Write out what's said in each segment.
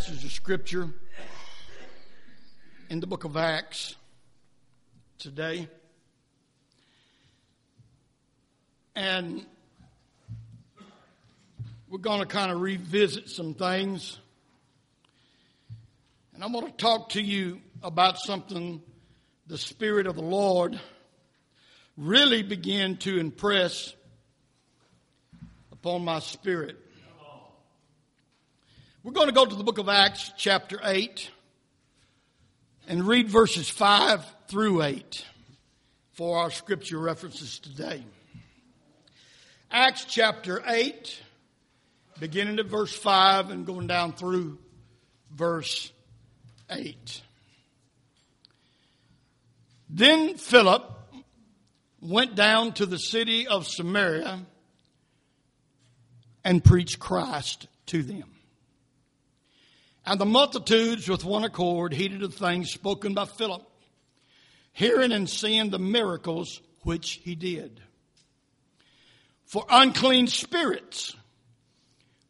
passage of Scripture in the book of Acts today. And we're going to kind of revisit some things. And I'm going to talk to you about something the Spirit of the Lord really began to impress upon my spirit. We're going to go to the book of Acts, chapter 8, and read verses 5 through 8 for our scripture references today. Acts chapter 8, beginning at verse 5 and going down through verse 8. Then Philip went down to the city of Samaria and preached Christ to them. And the multitudes with one accord heeded the things spoken by Philip, hearing and seeing the miracles which he did. For unclean spirits,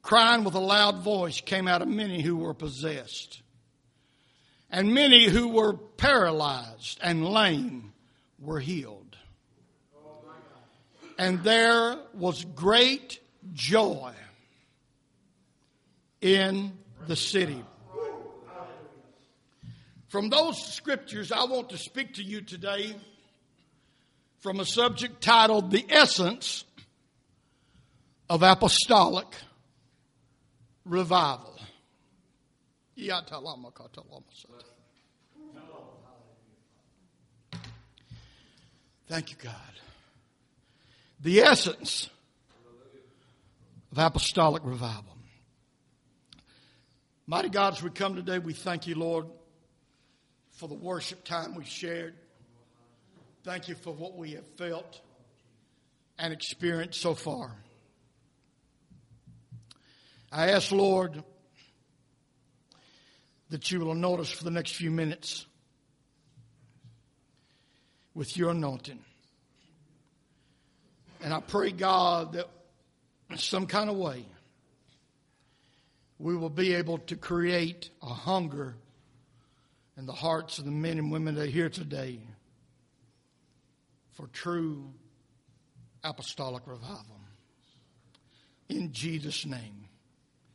crying with a loud voice, came out of many who were possessed. And many who were paralyzed and lame were healed. And there was great joy in the city. From those scriptures, I want to speak to you today from a subject titled The Essence of Apostolic Revival. Thank you, God. The essence of apostolic revival. Mighty God, as we come today, we thank you, Lord, for the worship time we shared. Thank you for what we have felt and experienced so far. I ask, Lord, that you will anoint us for the next few minutes with your anointing. And I pray, God, that some kind of way, we will be able to create a hunger in the hearts of the men and women that are here today for true apostolic revival. In Jesus' name.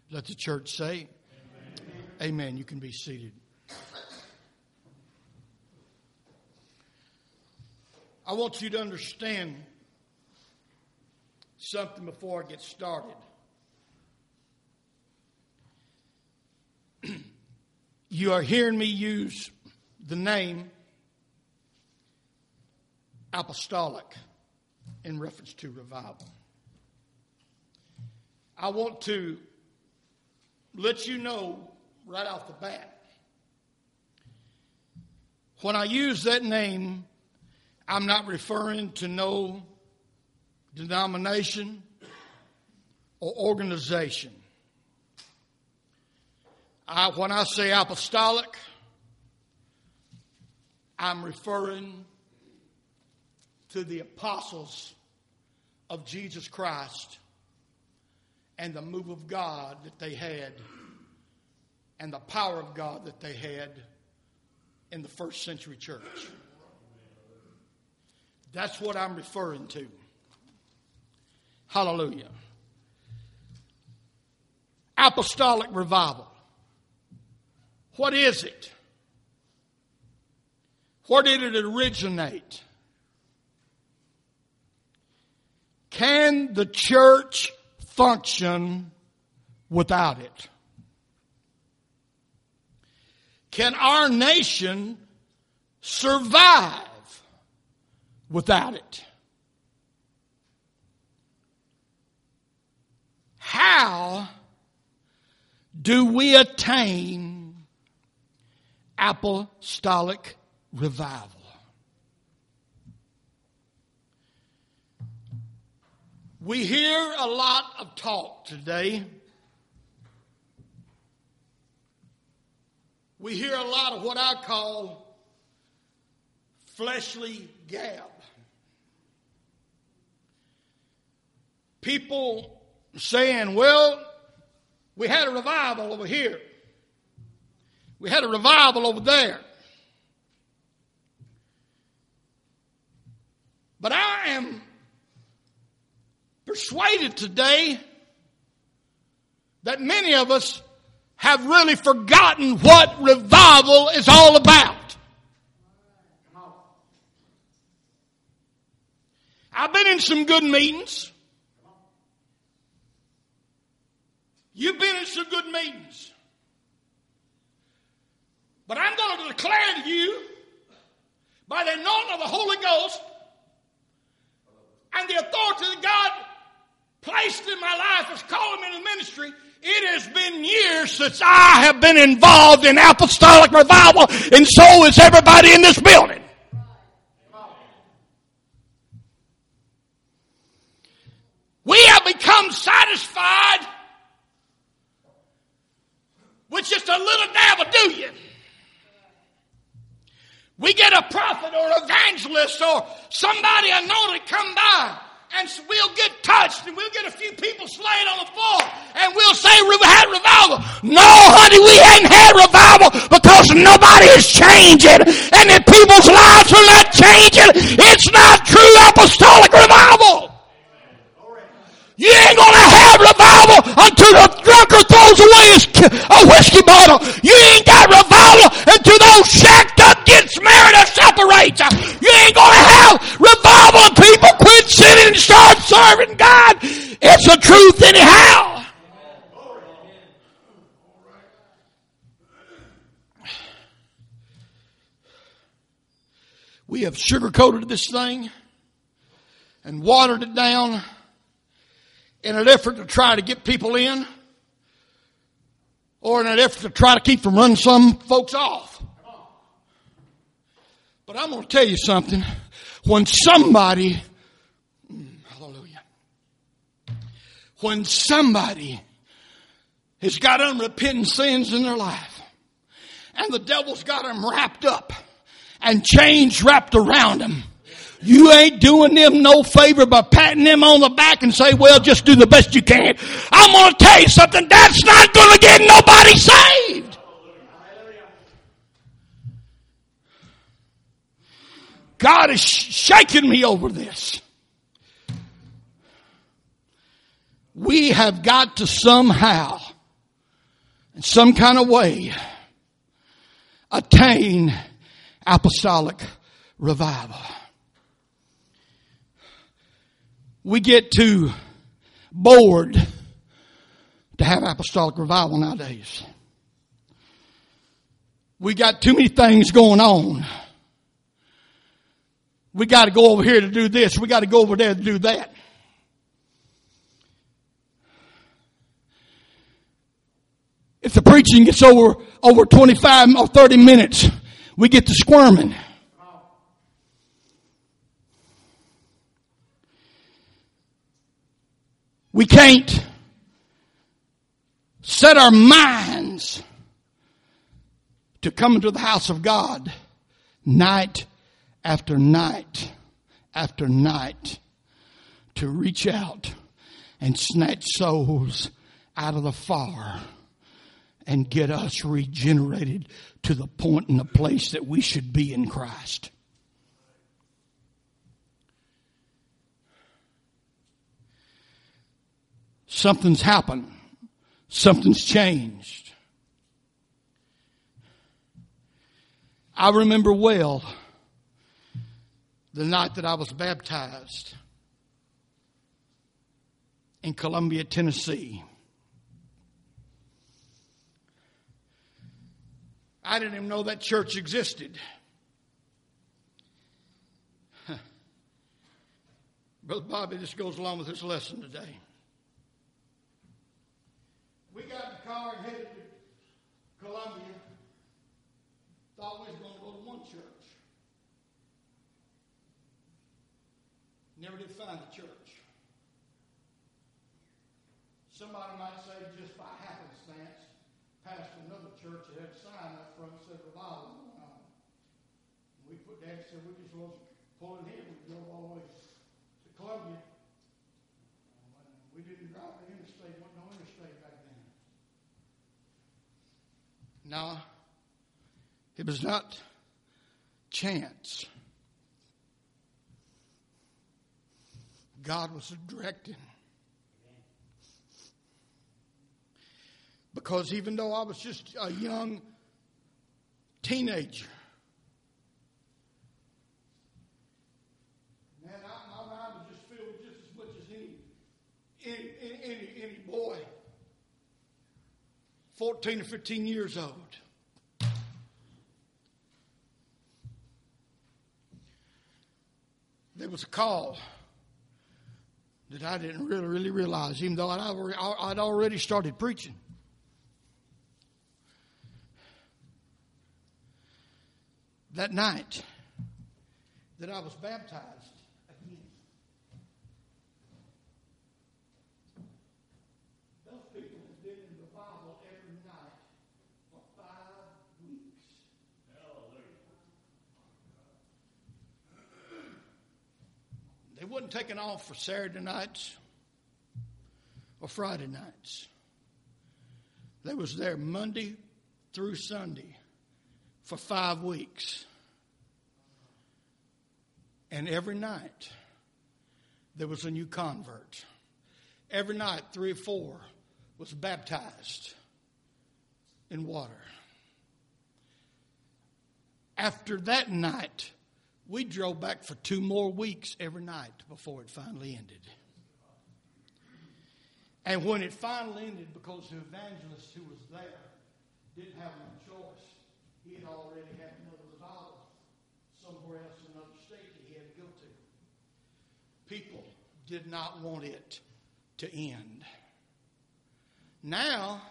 Let the church say, Amen. Amen. You can be seated. I want you to understand something before I get started. You are hearing me use the name apostolic in reference to revival. I want to let you know right off the bat when I use that name, I'm not referring to no denomination or organization. I, when I say apostolic, I'm referring to the apostles of Jesus Christ and the move of God that they had and the power of God that they had in the first century church. That's what I'm referring to. Hallelujah. Apostolic revival. What is it? Where did it originate? Can the church function without it? Can our nation survive without it? How do we attain apostolic revival. We hear a lot of talk today. We hear a lot of what I call fleshly gab. People saying, well, we had a revival over here We had a revival over there. But I am persuaded today that many of us have really forgotten what revival is all about. I've been in some good meetings. You've been in some good meetings. But I'm going to declare to you, by the anointing of the Holy Ghost and the authority that God placed in my life as calling me to ministry, it has been years since I have been involved in apostolic revival, and so is everybody in this building. We have become satisfied with just a little dab of do you. We get a prophet or evangelist or somebody anointed come by and we'll get touched and we'll get a few people slain on the floor and we'll say we had revival. No, honey, we hadn't had revival because nobody is changing and if people's lives are not changing, it's not true apostolic revival. You ain't gonna have revival until the throws away his a whiskey bottle. You ain't got revival until those shacked up gets married or separates. You ain't gonna have revival people quit sinning and start serving God. It's the truth anyhow. We have sugarcoated this thing and watered it down in an effort to try to get people in or in an effort to try to keep from running some folks off. But I'm going to tell you something. When somebody, hmm, hallelujah, when somebody has got unrepentant sins in their life and the devil's got them wrapped up and chains wrapped around them, you ain't doing them no favor by patting them on the back and say, well, just do the best you can. I'm going to tell you something. That's not going to get nobody saved. God is shaking me over this. We have got to somehow, in some kind of way, attain apostolic revival. We get too bored to have apostolic revival nowadays. We got too many things going on. We got to go over here to do this. We got to go over there to do that. If the preaching gets over, over 25 or 30 minutes, we get to squirming. We can't set our minds to come into the house of God night after night after night to reach out and snatch souls out of the fire and get us regenerated to the point and the place that we should be in Christ. Something's happened. Something's changed. I remember well the night that I was baptized in Columbia, Tennessee. I didn't even know that church existed. Brother Bobby, this goes along with this lesson today. We got in the car and headed to Columbia. Thought we was going to go to one church. Never did find the church. Somebody might say just by happenstance, passed another church that had a sign up front that said revival on. We put Dad said we just was pulling here. We drove all the way to Columbia. We didn't drive the interstate. Wasn't no It was not chance. God was directing. Because even though I was just a young teenager, man, I, my mind was just filled just as much as any, any, any, any boy, 14 or 15 years old. There was a call that I didn't really, really realize, even though I'd already, I'd already started preaching. That night that I was baptized again, those people have been in the Bible every night for five weeks. They wasn't taking off for Saturday nights or Friday nights. They was there Monday through Sunday for five weeks. And every night there was a new convert. Every night, three or four was baptized in water. After that night, we drove back for two more weeks every night before it finally ended. And when it finally ended, because the evangelist who was there didn't have no choice, he had already had another revival somewhere else in another state that he had to go to. People did not want it to end. Now,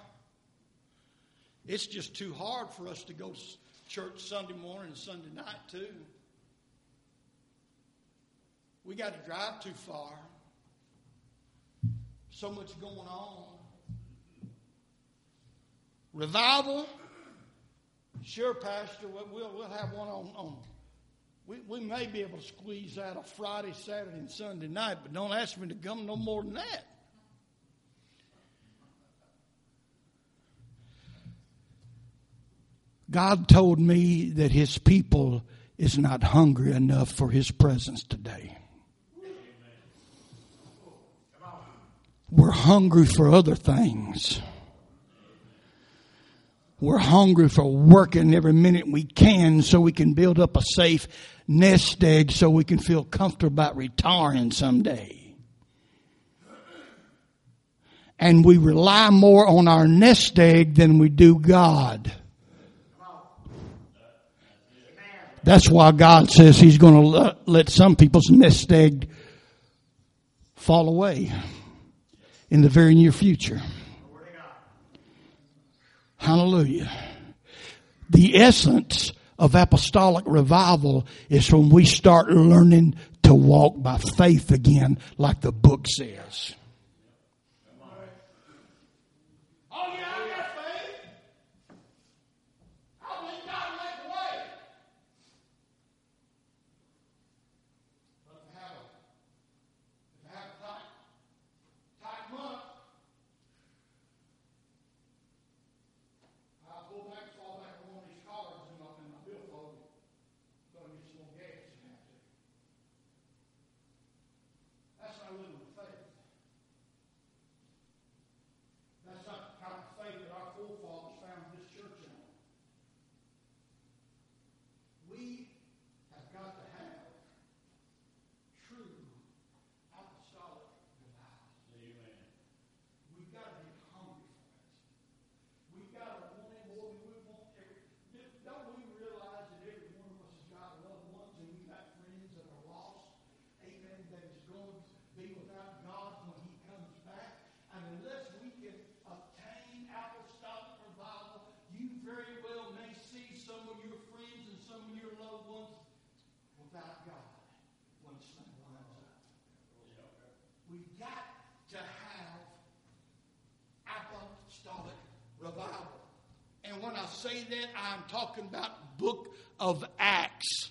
it's just too hard for us to go to church Sunday morning and Sunday night, too. We got to drive too far. So much going on. Revival. Sure, Pastor, we'll, we'll have one on, on. We, we may be able to squeeze out a Friday, Saturday, and Sunday night, but don't ask me to come no more than that. God told me that His people is not hungry enough for His presence today. We're hungry for other things. We're hungry for working every minute we can so we can build up a safe nest egg so we can feel comfortable about retiring someday. And we rely more on our nest egg than we do God. That's why God says He's going to let some people's nest egg fall away in the very near future. Hallelujah. The essence of apostolic revival is when we start learning to walk by faith again, like the book says. when I say that, I'm talking about book of Acts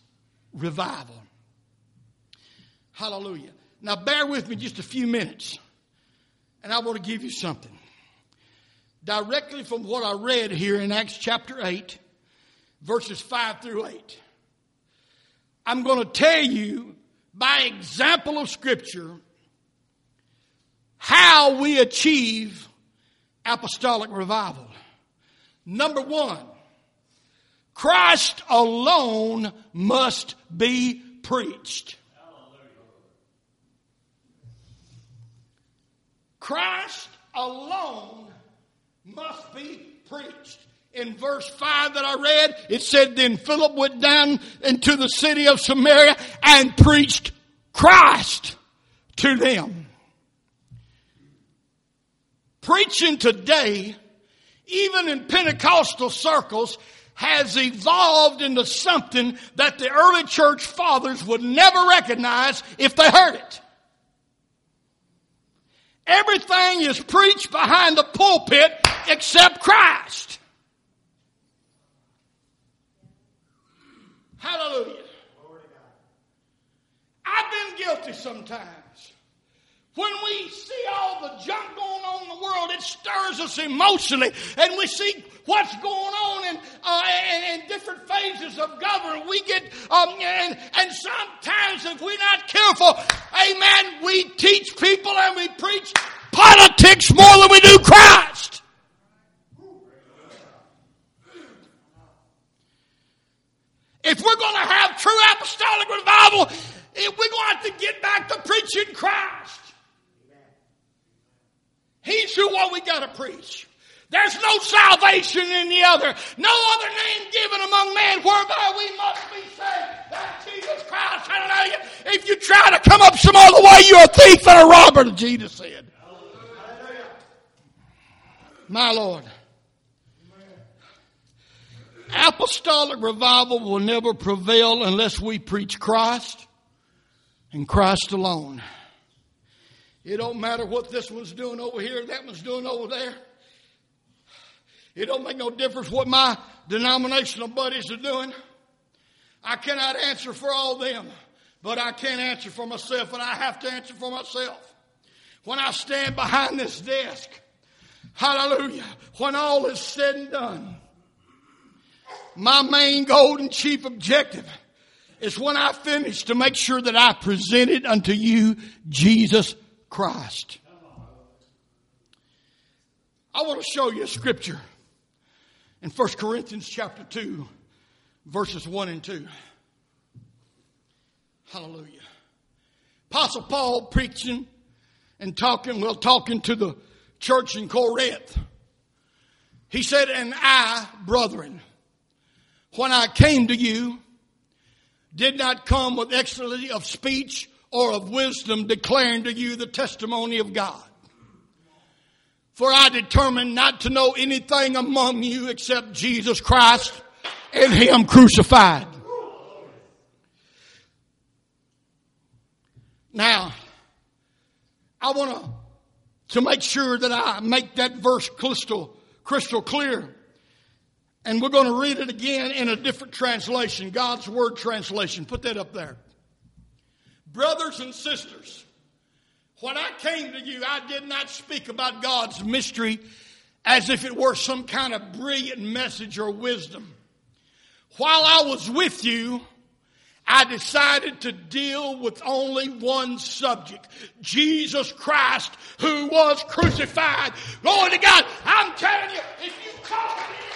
revival. Hallelujah. Now, bear with me just a few minutes, and I want to give you something. Directly from what I read here in Acts chapter 8, verses 5 through 8. I'm going to tell you by example of Scripture how we achieve apostolic revival. Number one, Christ alone must be preached. Christ alone must be preached. In verse 5 that I read, it said, Then Philip went down into the city of Samaria and preached Christ to them. Preaching today, even in Pentecostal circles, has evolved into something that the early church fathers would never recognize if they heard it. Everything is preached behind the pulpit except Christ. Hallelujah. I've been guilty sometimes. When we see all the junk going on in the world, it stirs us emotionally, and we see what's going on in, uh, in, in different phases of government. We get, um, and, and sometimes if we're not careful, amen, we teach people and we preach politics more than we do Christ. If we're going to have true apostolic revival, if we're going to have to get back to preaching Christ. He's who what we got to preach. There's no salvation in the other. No other name given among men whereby we must be saved. That's Jesus Christ. Hallelujah. If you try to come up some other way, you're a thief and a robber, Jesus said. My Lord. Apostolic revival will never prevail unless we preach Christ and Christ alone. It don't matter what this one's doing over here, that one's doing over there. It don't make no difference what my denominational buddies are doing. I cannot answer for all them, but I can answer for myself, and I have to answer for myself. When I stand behind this desk, hallelujah, when all is said and done, my main goal and chief objective is when I finish to make sure that I present it unto you, Jesus Christ. I want to show you a scripture in 1 Corinthians chapter 2, verses 1 and 2. Hallelujah. Apostle Paul preaching and talking, well, talking to the church in Corinth. He said, And I, brethren, when I came to you, did not come with excellency of speech or of wisdom declaring to you the testimony of God. For I determined not to know anything among you except Jesus Christ and Him crucified. Now, I want to to make sure that I make that verse crystal crystal clear. And we're going to read it again in a different translation, God's Word translation. Put that up there. Brothers and sisters, when I came to you, I did not speak about God's mystery as if it were some kind of brilliant message or wisdom. While I was with you, I decided to deal with only one subject. Jesus Christ who was crucified. Glory to God. I'm telling you, if you call me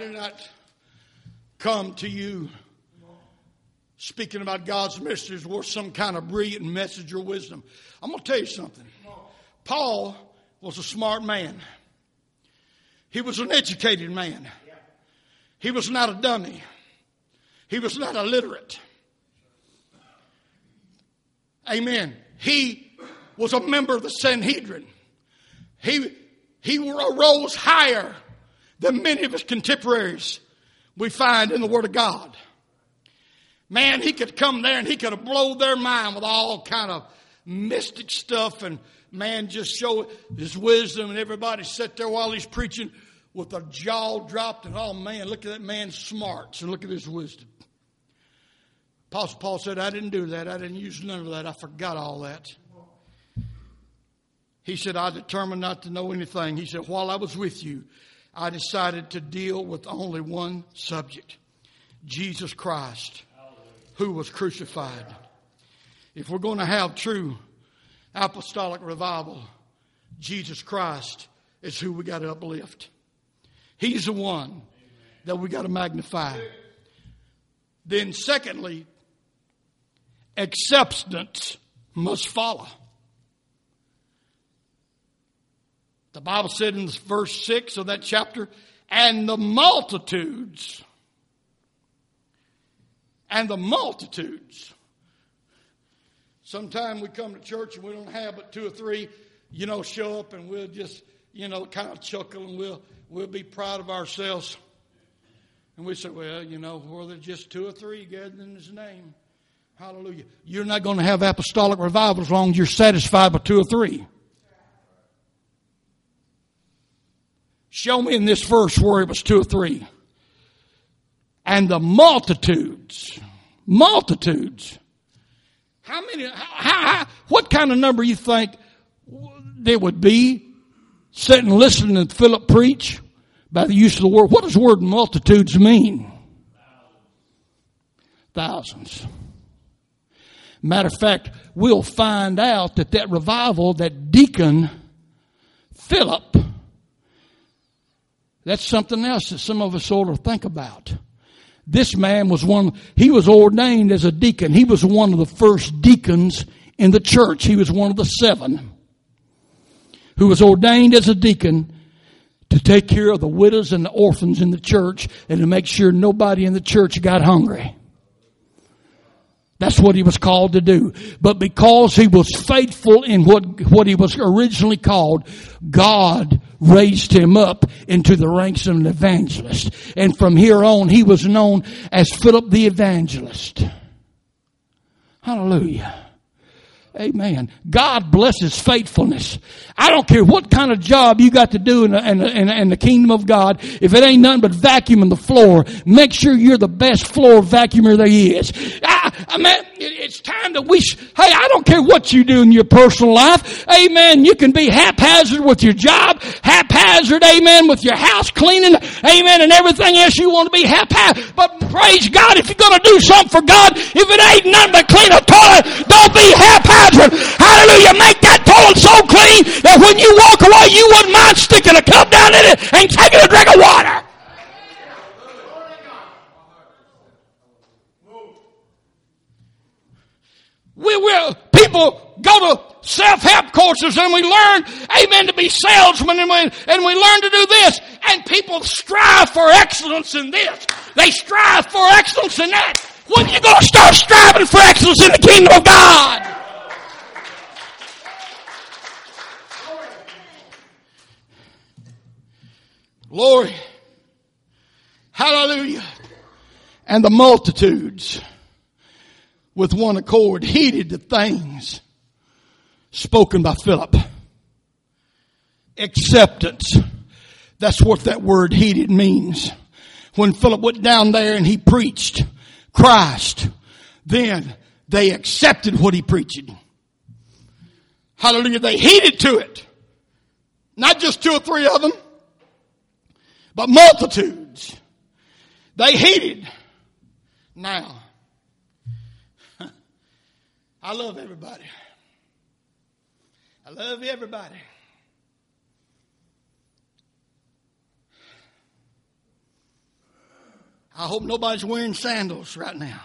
Do not come to you speaking about God's mysteries or some kind of brilliant message or wisdom. I'm going to tell you something. Paul was a smart man. He was an educated man. He was not a dummy. He was not illiterate. Amen. He was a member of the Sanhedrin. He, he arose higher than many of his contemporaries we find in the Word of God. Man, he could come there and he could have blown their mind with all kind of mystic stuff and man just show his wisdom and everybody sat there while he's preaching with a jaw dropped and oh man, look at that man's smarts and look at his wisdom. Apostle Paul said, I didn't do that. I didn't use none of that. I forgot all that. He said, I determined not to know anything. He said, while I was with you, I decided to deal with only one subject Jesus Christ, who was crucified. If we're going to have true apostolic revival, Jesus Christ is who we got to uplift. He's the one that we got to magnify. Then, secondly, acceptance must follow. The Bible said in verse 6 of that chapter, and the multitudes, and the multitudes. Sometime we come to church and we don't have but two or three, you know, show up and we'll just, you know, kind of chuckle and we'll, we'll be proud of ourselves. And we say, well, you know, well, there's just two or three gathered in His name. Hallelujah. You're not going to have apostolic revival as long as you're satisfied with two or three. Show me in this verse where it was two or three. And the multitudes, multitudes. How many, how, how, what kind of number you think there would be sitting listening to Philip preach by the use of the word? What does the word multitudes mean? Thousands. Matter of fact, we'll find out that that revival, that deacon Philip, that's something else that some of us ought to think about. This man was one, he was ordained as a deacon. He was one of the first deacons in the church. He was one of the seven who was ordained as a deacon to take care of the widows and the orphans in the church and to make sure nobody in the church got hungry. That's what he was called to do. But because he was faithful in what, what he was originally called, God raised him up into the ranks of an evangelist. And from here on, he was known as Philip the Evangelist. Hallelujah. Amen. God blesses faithfulness. I don't care what kind of job you got to do in the, in, the, in the, kingdom of God. If it ain't nothing but vacuuming the floor, make sure you're the best floor vacuumer there is. I, I mean, it's time that we, sh- hey, I don't care what you do in your personal life. Amen. You can be haphazard with your job, haphazard, amen, with your house cleaning, amen, and everything else you want to be haphazard. But praise God, if you're going to do something for God, if it ain't nothing but clean a toilet, don't be haphazard Hallelujah. Make that toilet so clean that when you walk away, you wouldn't mind sticking a cup down in it and taking a drink of water. We will, people go to self-help courses and we learn, amen, to be salesmen and we, and we learn to do this. And people strive for excellence in this. They strive for excellence in that. When are you going to start striving for excellence in the kingdom of God? Glory. Hallelujah. And the multitudes with one accord heeded the things spoken by Philip. Acceptance. That's what that word heeded means. When Philip went down there and he preached Christ, then they accepted what he preached. Hallelujah. They heeded to it. Not just two or three of them but multitudes. They heeded. Now, I love everybody. I love everybody. I hope nobody's wearing sandals right now.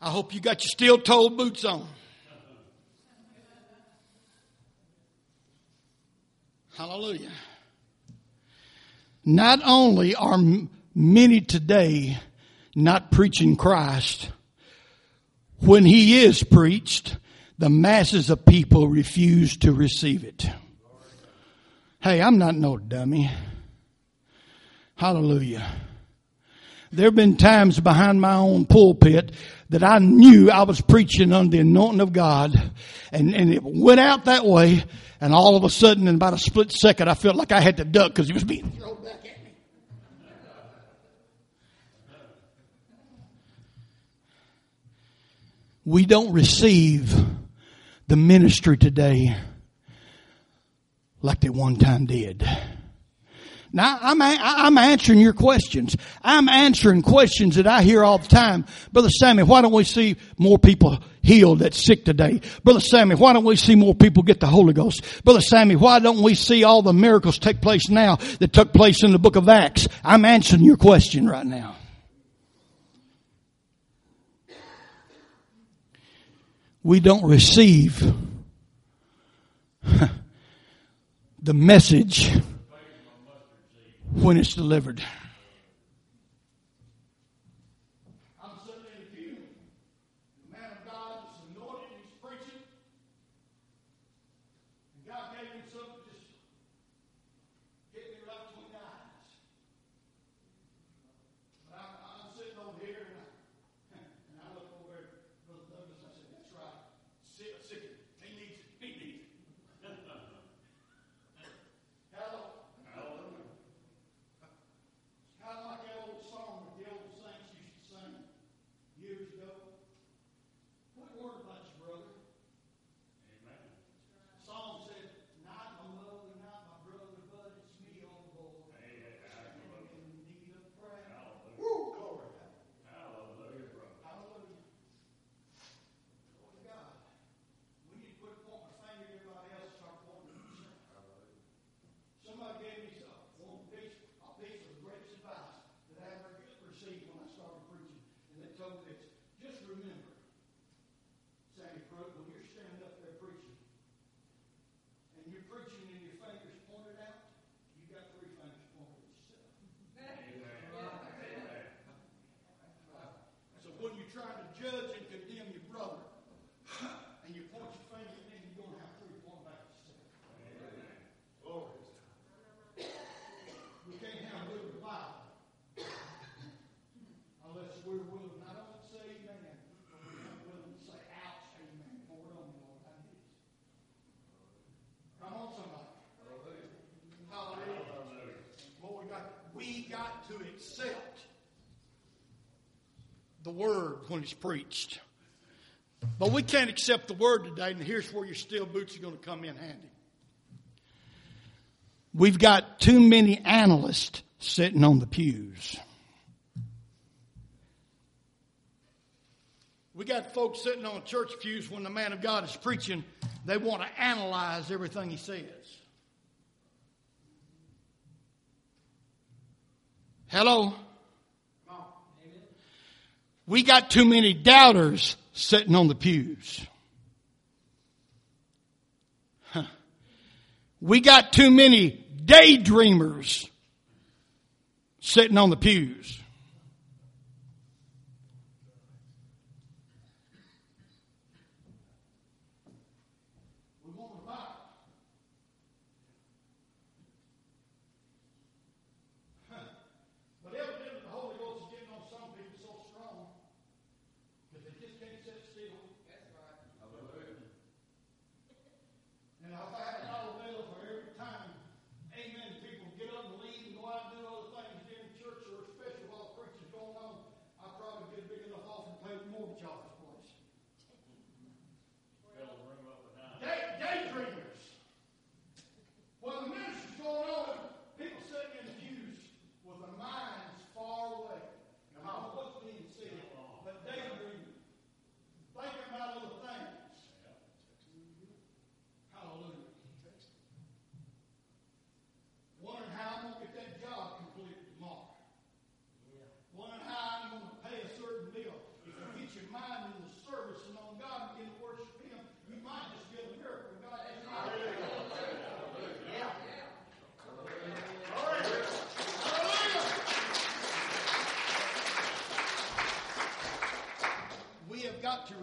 I hope you got your steel toed boots on. Hallelujah. Not only are many today not preaching Christ, when he is preached, the masses of people refuse to receive it. Hey, I'm not no dummy. Hallelujah. There have been times behind my own pulpit that I knew I was preaching under the anointing of God and, and it went out that way and all of a sudden in about a split second I felt like I had to duck because he was being thrown back at me. We don't receive the ministry today like they one time did. Now, I'm, I'm answering your questions. I'm answering questions that I hear all the time. Brother Sammy, why don't we see more people healed that's sick today? Brother Sammy, why don't we see more people get the Holy Ghost? Brother Sammy, why don't we see all the miracles take place now that took place in the book of Acts? I'm answering your question right now. We don't receive the message when it's delivered. The word when it's preached. But we can't accept the word today, and here's where your steel boots are going to come in handy. We've got too many analysts sitting on the pews. We got folks sitting on church pews when the man of God is preaching, they want to analyze everything he says. Hello? We got too many doubters sitting on the pews. We got too many daydreamers sitting on the pews.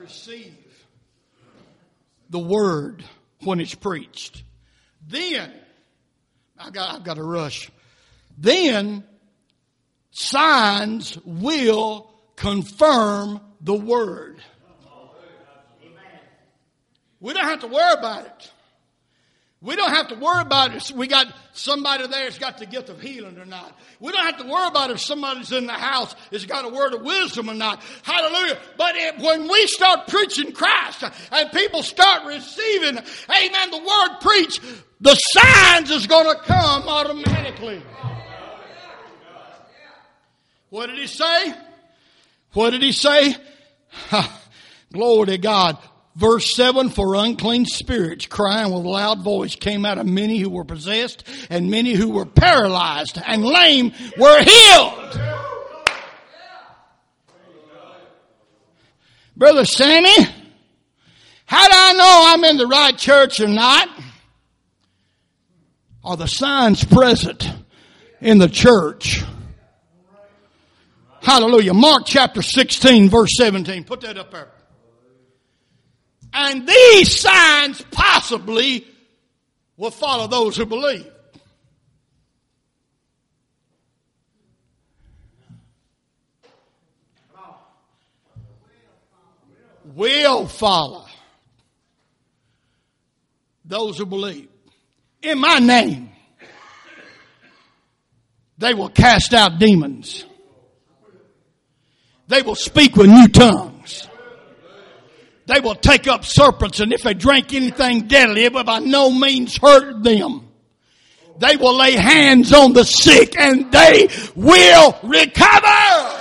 Receive the word when it's preached. Then, I got, I've got to rush. Then, signs will confirm the word. We don't have to worry about it. We don't have to worry about if we got somebody there that's got the gift of healing or not. We don't have to worry about if somebody's in the house has got a word of wisdom or not. Hallelujah. But when we start preaching Christ and people start receiving, amen, the word preach, the signs is going to come automatically. What did he say? What did he say? Glory to God. Verse 7, for unclean spirits crying with loud voice came out of many who were possessed and many who were paralyzed and lame were healed. Brother Sammy, how do I know I'm in the right church or not? Are the signs present in the church? Hallelujah. Mark chapter 16 verse 17. Put that up there. And these signs possibly will follow those who believe. Will follow those who believe. In my name, they will cast out demons. They will speak with new tongues. They will take up serpents and if they drink anything deadly, it will by no means hurt them. They will lay hands on the sick and they will recover.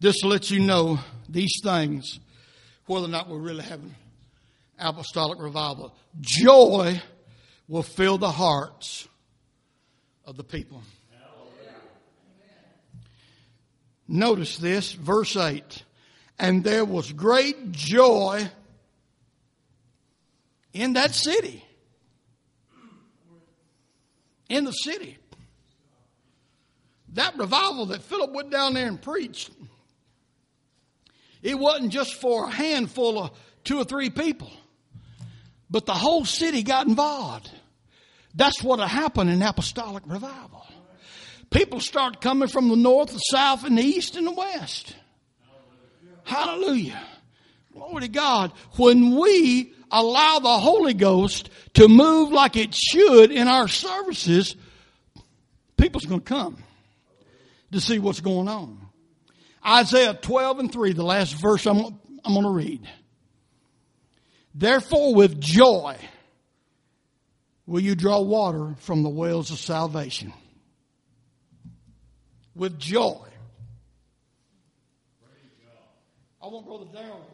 This lets you know these things, whether or not we're really having apostolic revival. Joy will fill the hearts of the people. Notice this, verse 8. And there was great joy in that city. In the city. That revival that Philip went down there and preached, it wasn't just for a handful of two or three people, but the whole city got involved. That's what happened in apostolic revival. People start coming from the north, the south, and the east and the west. Hallelujah. Glory to God. When we allow the Holy Ghost to move like it should in our services, people's going to come to see what's going on. Isaiah 12 and 3, the last verse I'm, I'm going to read. Therefore, with joy will you draw water from the wells of salvation. With joy. I want Brother Darrell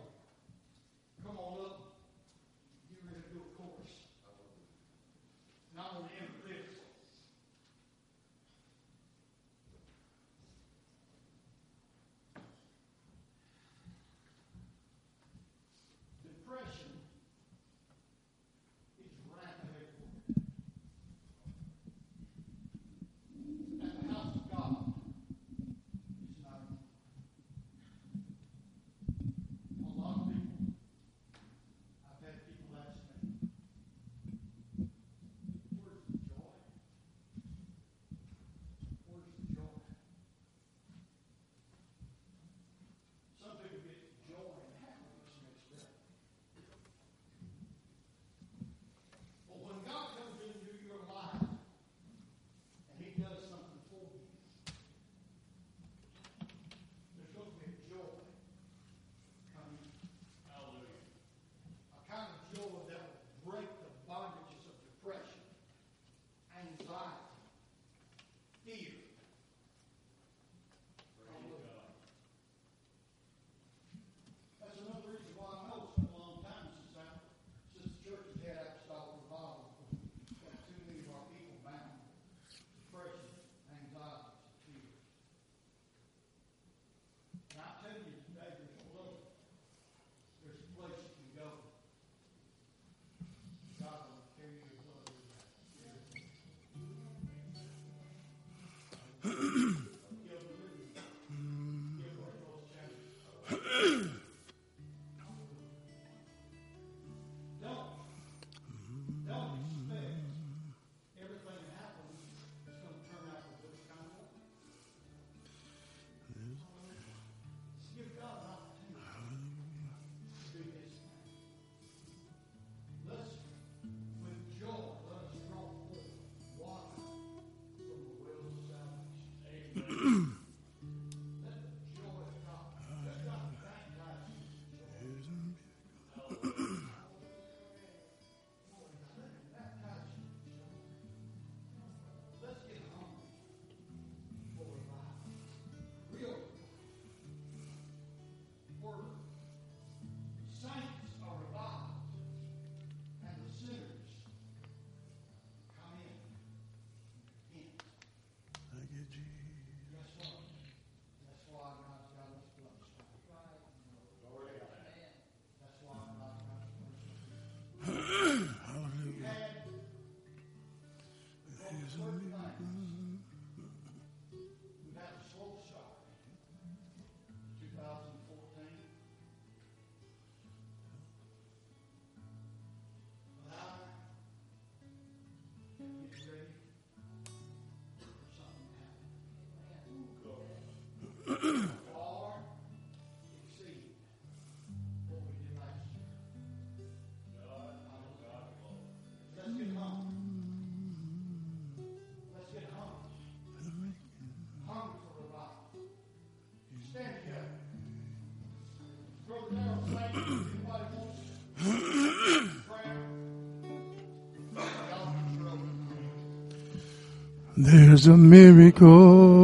There's a miracle